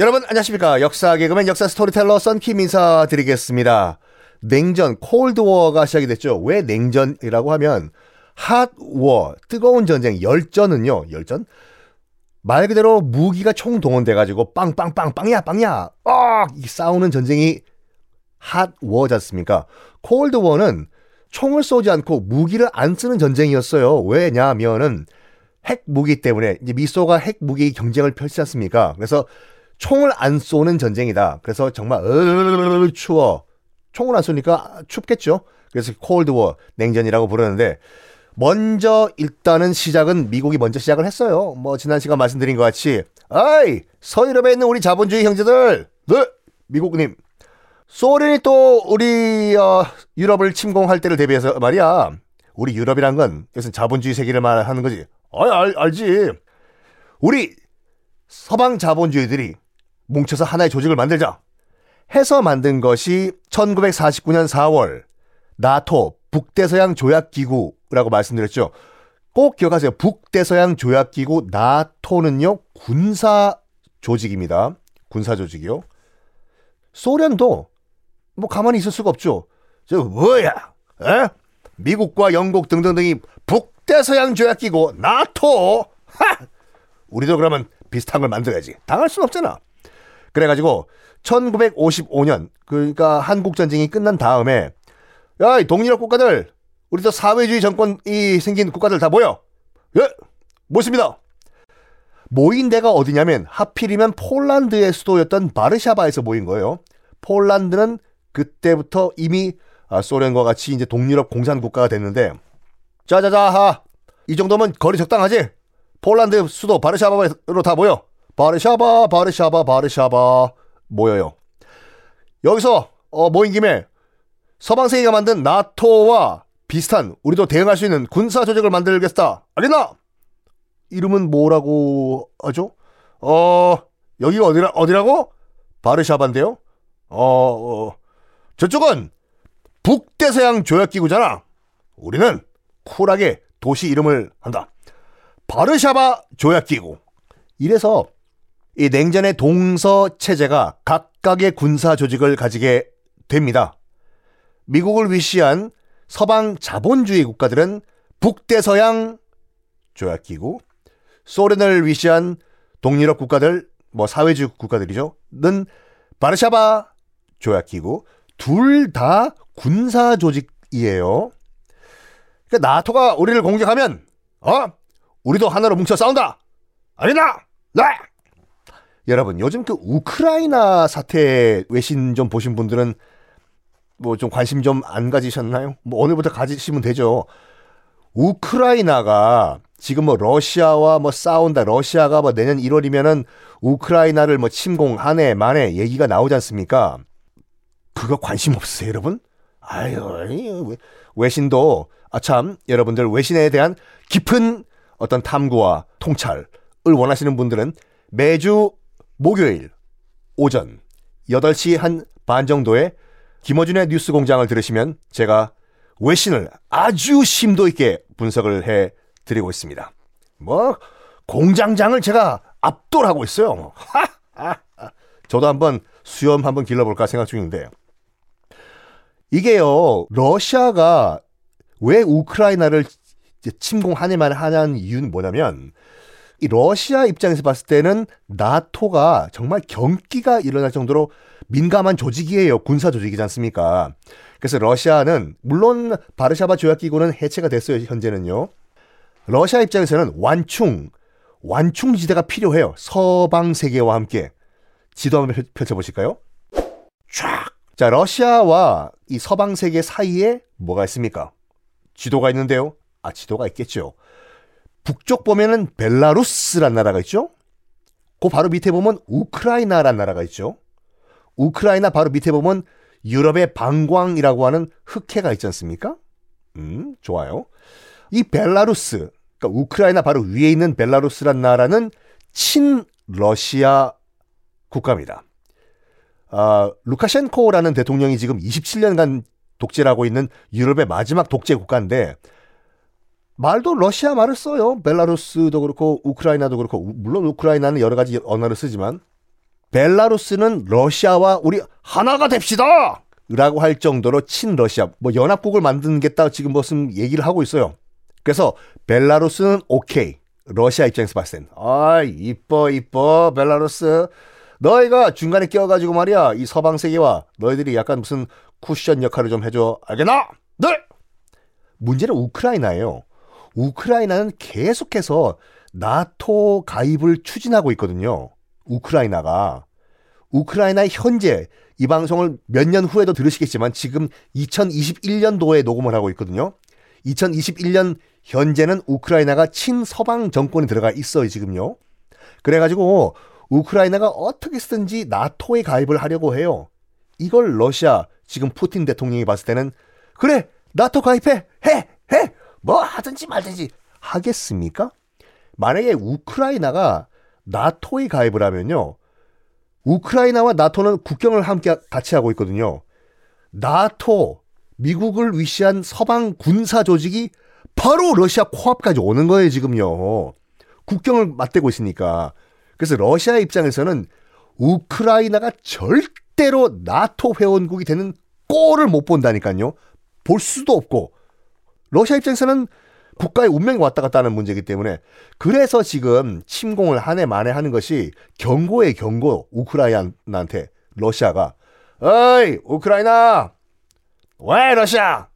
여러분 안녕하십니까? 역사 개그맨 역사 스토리텔러 썬킴 인사드리겠습니다. 냉전 Cold War가 시작이 됐죠. 왜 냉전이라고 하면 핫워 뜨거운 전쟁 열전은요. 열전? 말 그대로 무기가 총동원돼 가지고 빵빵빵 빵야 빵야. 어 싸우는 전쟁이 핫워지 않습니까? Cold War는 총을 쏘지 않고 무기를 안 쓰는 전쟁이었어요. 왜냐면은 핵 무기 때문에 이제 미소가 핵 무기 경쟁을 펼치지 않습니까? 그래서 총을 안 쏘는 전쟁이다. 그래서 정말 으 추워. 총을 안 쏘니까 춥겠죠. 그래서 콜드워 냉전이라고 부르는데 먼저 일단은 시작은 미국이 먼저 시작을 했어요. 뭐 지난 시간 말씀드린 것 같이 아이 서유럽에 있는 우리 자본주의 형제들, 네 미국님 소련이 또 우리 어, 유럽을 침공할 때를 대비해서 말이야. 우리 유럽이란 건 이것은 자본주의 세계를 말하는 거지. 아, 알, 알지. 우리 서방 자본주의들이 뭉쳐서 하나의 조직을 만들자 해서 만든 것이 1949년 4월 나토 북대서양 조약기구라고 말씀드렸죠. 꼭 기억하세요. 북대서양 조약기구 나토는요 군사 조직입니다. 군사 조직이요. 소련도 뭐 가만히 있을 수가 없죠. 저 뭐야? 에? 미국과 영국 등등등이 북대서양 조약기구 나토. 하! 우리도 그러면 비슷한 걸 만들어야지. 당할 순 없잖아. 그래가지고 1955년 그러니까 한국 전쟁이 끝난 다음에 야, 동유럽 국가들 우리도 사회주의 정권이 생긴 국가들 다 모여. 예, 모습니다. 모인 데가 어디냐면 하필이면 폴란드의 수도였던 바르샤바에서 모인 거예요. 폴란드는 그때부터 이미 아, 소련과 같이 이제 동유럽 공산 국가가 됐는데 자자자 이 정도면 거리 적당하지? 폴란드 수도 바르샤바로 다 모여. 바르샤바, 바르샤바, 바르샤바 모여요. 여기서 어, 모인 김에 서방세계가 만든 나토와 비슷한 우리도 대응할 수 있는 군사 조직을 만들겠다. 알겠나? 이름은 뭐라고 하죠? 어, 여기가 어디라, 어디라고? 바르샤바인데요? 어, 어 저쪽은 북대서양 조약기구잖아. 우리는 쿨하게 도시 이름을 한다. 바르샤바 조약기구. 이래서 이 냉전의 동서 체제가 각각의 군사 조직을 가지게 됩니다. 미국을 위시한 서방 자본주의 국가들은 북대서양 조약 기구, 소련을 위시한 동유럽 국가들, 뭐 사회주의 국가들이죠. 는 바르샤바 조약 기구, 둘 다 군사 조직이에요. 그러니까 나토가 우리를 공격하면, 어? 우리도 하나로 뭉쳐 싸운다! 아니다! 네! 여러분 요즘 그 우크라이나 사태 외신 좀 보신 분들은 뭐 좀 관심 좀 안 가지셨나요? 뭐 오늘부터 가지시면 되죠. 우크라이나가 지금 뭐 러시아와 뭐 싸운다. 러시아가 뭐 내년 1월이면은 우크라이나를 뭐 침공하네 만에 얘기가 나오지 않습니까? 그거 관심 없으세요, 여러분? 아유, 외신도 아참 여러분들 외신에 대한 깊은 어떤 탐구와 통찰을 원하시는 분들은 매주 목요일 오전 8시 한 반 정도에 김어준의 뉴스 공장을 들으시면 제가 외신을 아주 심도 있게 분석을 해 드리고 있습니다. 뭐 공장장을 제가 압도하고 있어요. 저도 한번 수염 한번 길러볼까 생각 중인데 이게요 러시아가 왜 우크라이나를 침공하네만 하는 이유는 뭐냐면 이 러시아 입장에서 봤을 때는 나토가 정말 경기가 일어날 정도로 민감한 조직이에요. 군사 조직이지 않습니까? 그래서 러시아는 물론 바르샤바 조약 기구는 해체가 됐어요. 현재는요. 러시아 입장에서는 완충, 완충 지대가 필요해요. 서방 세계와 함께. 지도 한번 펼쳐 보실까요? 쫙. 자, 러시아와 이 서방 세계 사이에 뭐가 있습니까? 지도가 있는데요. 아, 지도가 있겠죠. 북쪽 보면은 벨라루스란 나라가 있죠. 그 바로 밑에 보면 우크라이나란 나라가 있죠. 우크라이나 바로 밑에 보면 유럽의 방광이라고 하는 흑해가 있지 않습니까? 음, 좋아요. 이 벨라루스, 그러니까 우크라이나 바로 위에 있는 벨라루스란 나라는 친러시아 국가입니다. 아, 루카셴코라는 대통령이 지금 27년간 독재를 하고 있는 유럽의 마지막 독재 국가인데 말도 러시아 말을 써요. 벨라루스도 그렇고 우크라이나도 그렇고 물론 우크라이나는 여러 가지 언어를 쓰지만 벨라루스는 러시아와 우리 하나가 됩시다! 라고 할 정도로 친러시아, 뭐 연합국을 만든겠다 지금 무슨 얘기를 하고 있어요. 그래서 벨라루스는 오케이. 러시아 입장에서 봤을 땐. 아, 이뻐, 이뻐, 벨라루스. 너희가 중간에 끼어가지고 말이야. 이 서방 세계와 너희들이 약간 무슨 쿠션 역할을 좀 해줘. 알겠나? 네! 문제는 우크라이나예요. 우크라이나는 계속해서 나토 가입을 추진하고 있거든요. 우크라이나가. 우크라이나의 현재 이 방송을 몇 년 후에도 들으시겠지만 지금 2021년도에 녹음을 하고 있거든요. 2021년 현재는 우크라이나가 친서방 정권이 들어가 있어요, 지금요. 그래가지고 우크라이나가 어떻게 쓰든지 나토에 가입을 하려고 해요. 이걸 러시아 지금 푸틴 대통령이 봤을 때는 그래 나토 가입해 해해 뭐 하든지 말든지 하겠습니까? 만약에 우크라이나가 나토에 가입을 하면요. 우크라이나와 나토는 국경을 함께 같이 하고 있거든요. 나토, 미국을 위시한 서방 군사 조직이 바로 러시아 코앞까지 오는 거예요, 지금요. 국경을 맞대고 있으니까. 그래서 러시아 입장에서는 우크라이나가 절대로 나토 회원국이 되는 꼴을 못 본다니까요. 볼 수도 없고. 러시아 입장에서는 국가의 운명이 왔다 갔다 하는 문제이기 때문에 그래서 지금 침공을 한 해 만에 하는 것이 경고의 경고 우크라이나한테. 러시아가 어이 우크라이나! 왜 러시아!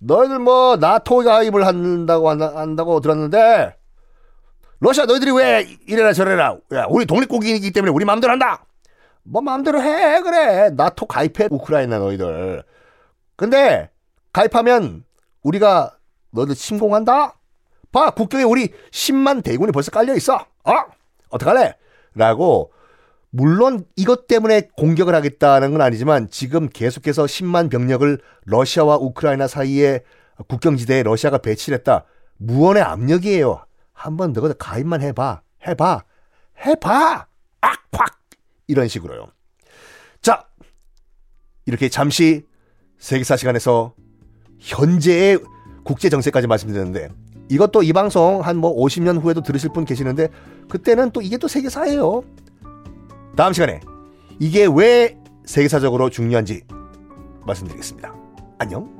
너희들 뭐 나토 가입을 한다고 한다고 들었는데 러시아 너희들이 왜 이래라 저래라. 야, 우리 독립국이기 때문에 우리 마음대로 한다. 뭐 마음대로 해. 그래. 나토 가입해 우크라이나 너희들. 근데 가입하면 우리가 너희들 침공한다 봐 국경에 우리 10만 대군이 벌써 깔려 있어 어 어떡할래 라고 물론 이것 때문에 공격을 하겠다는 건 아니지만 지금 계속해서 10만 병력을 러시아와 우크라이나 사이에 국경지대에 러시아가 배치를 했다. 무언의 압력이에요. 한번 너희들 가입만 해봐. 해봐. 해봐. 악팍 이런 식으로요. 자, 이렇게 잠시 세계사 시간에서 현재의 국제 정세까지 말씀드렸는데 이것도 이 방송 한 뭐 50년 후에도 들으실 분 계시는데 그때는 또 이게 또 세계사예요. 다음 시간에 이게 왜 세계사적으로 중요한지 말씀드리겠습니다. 안녕.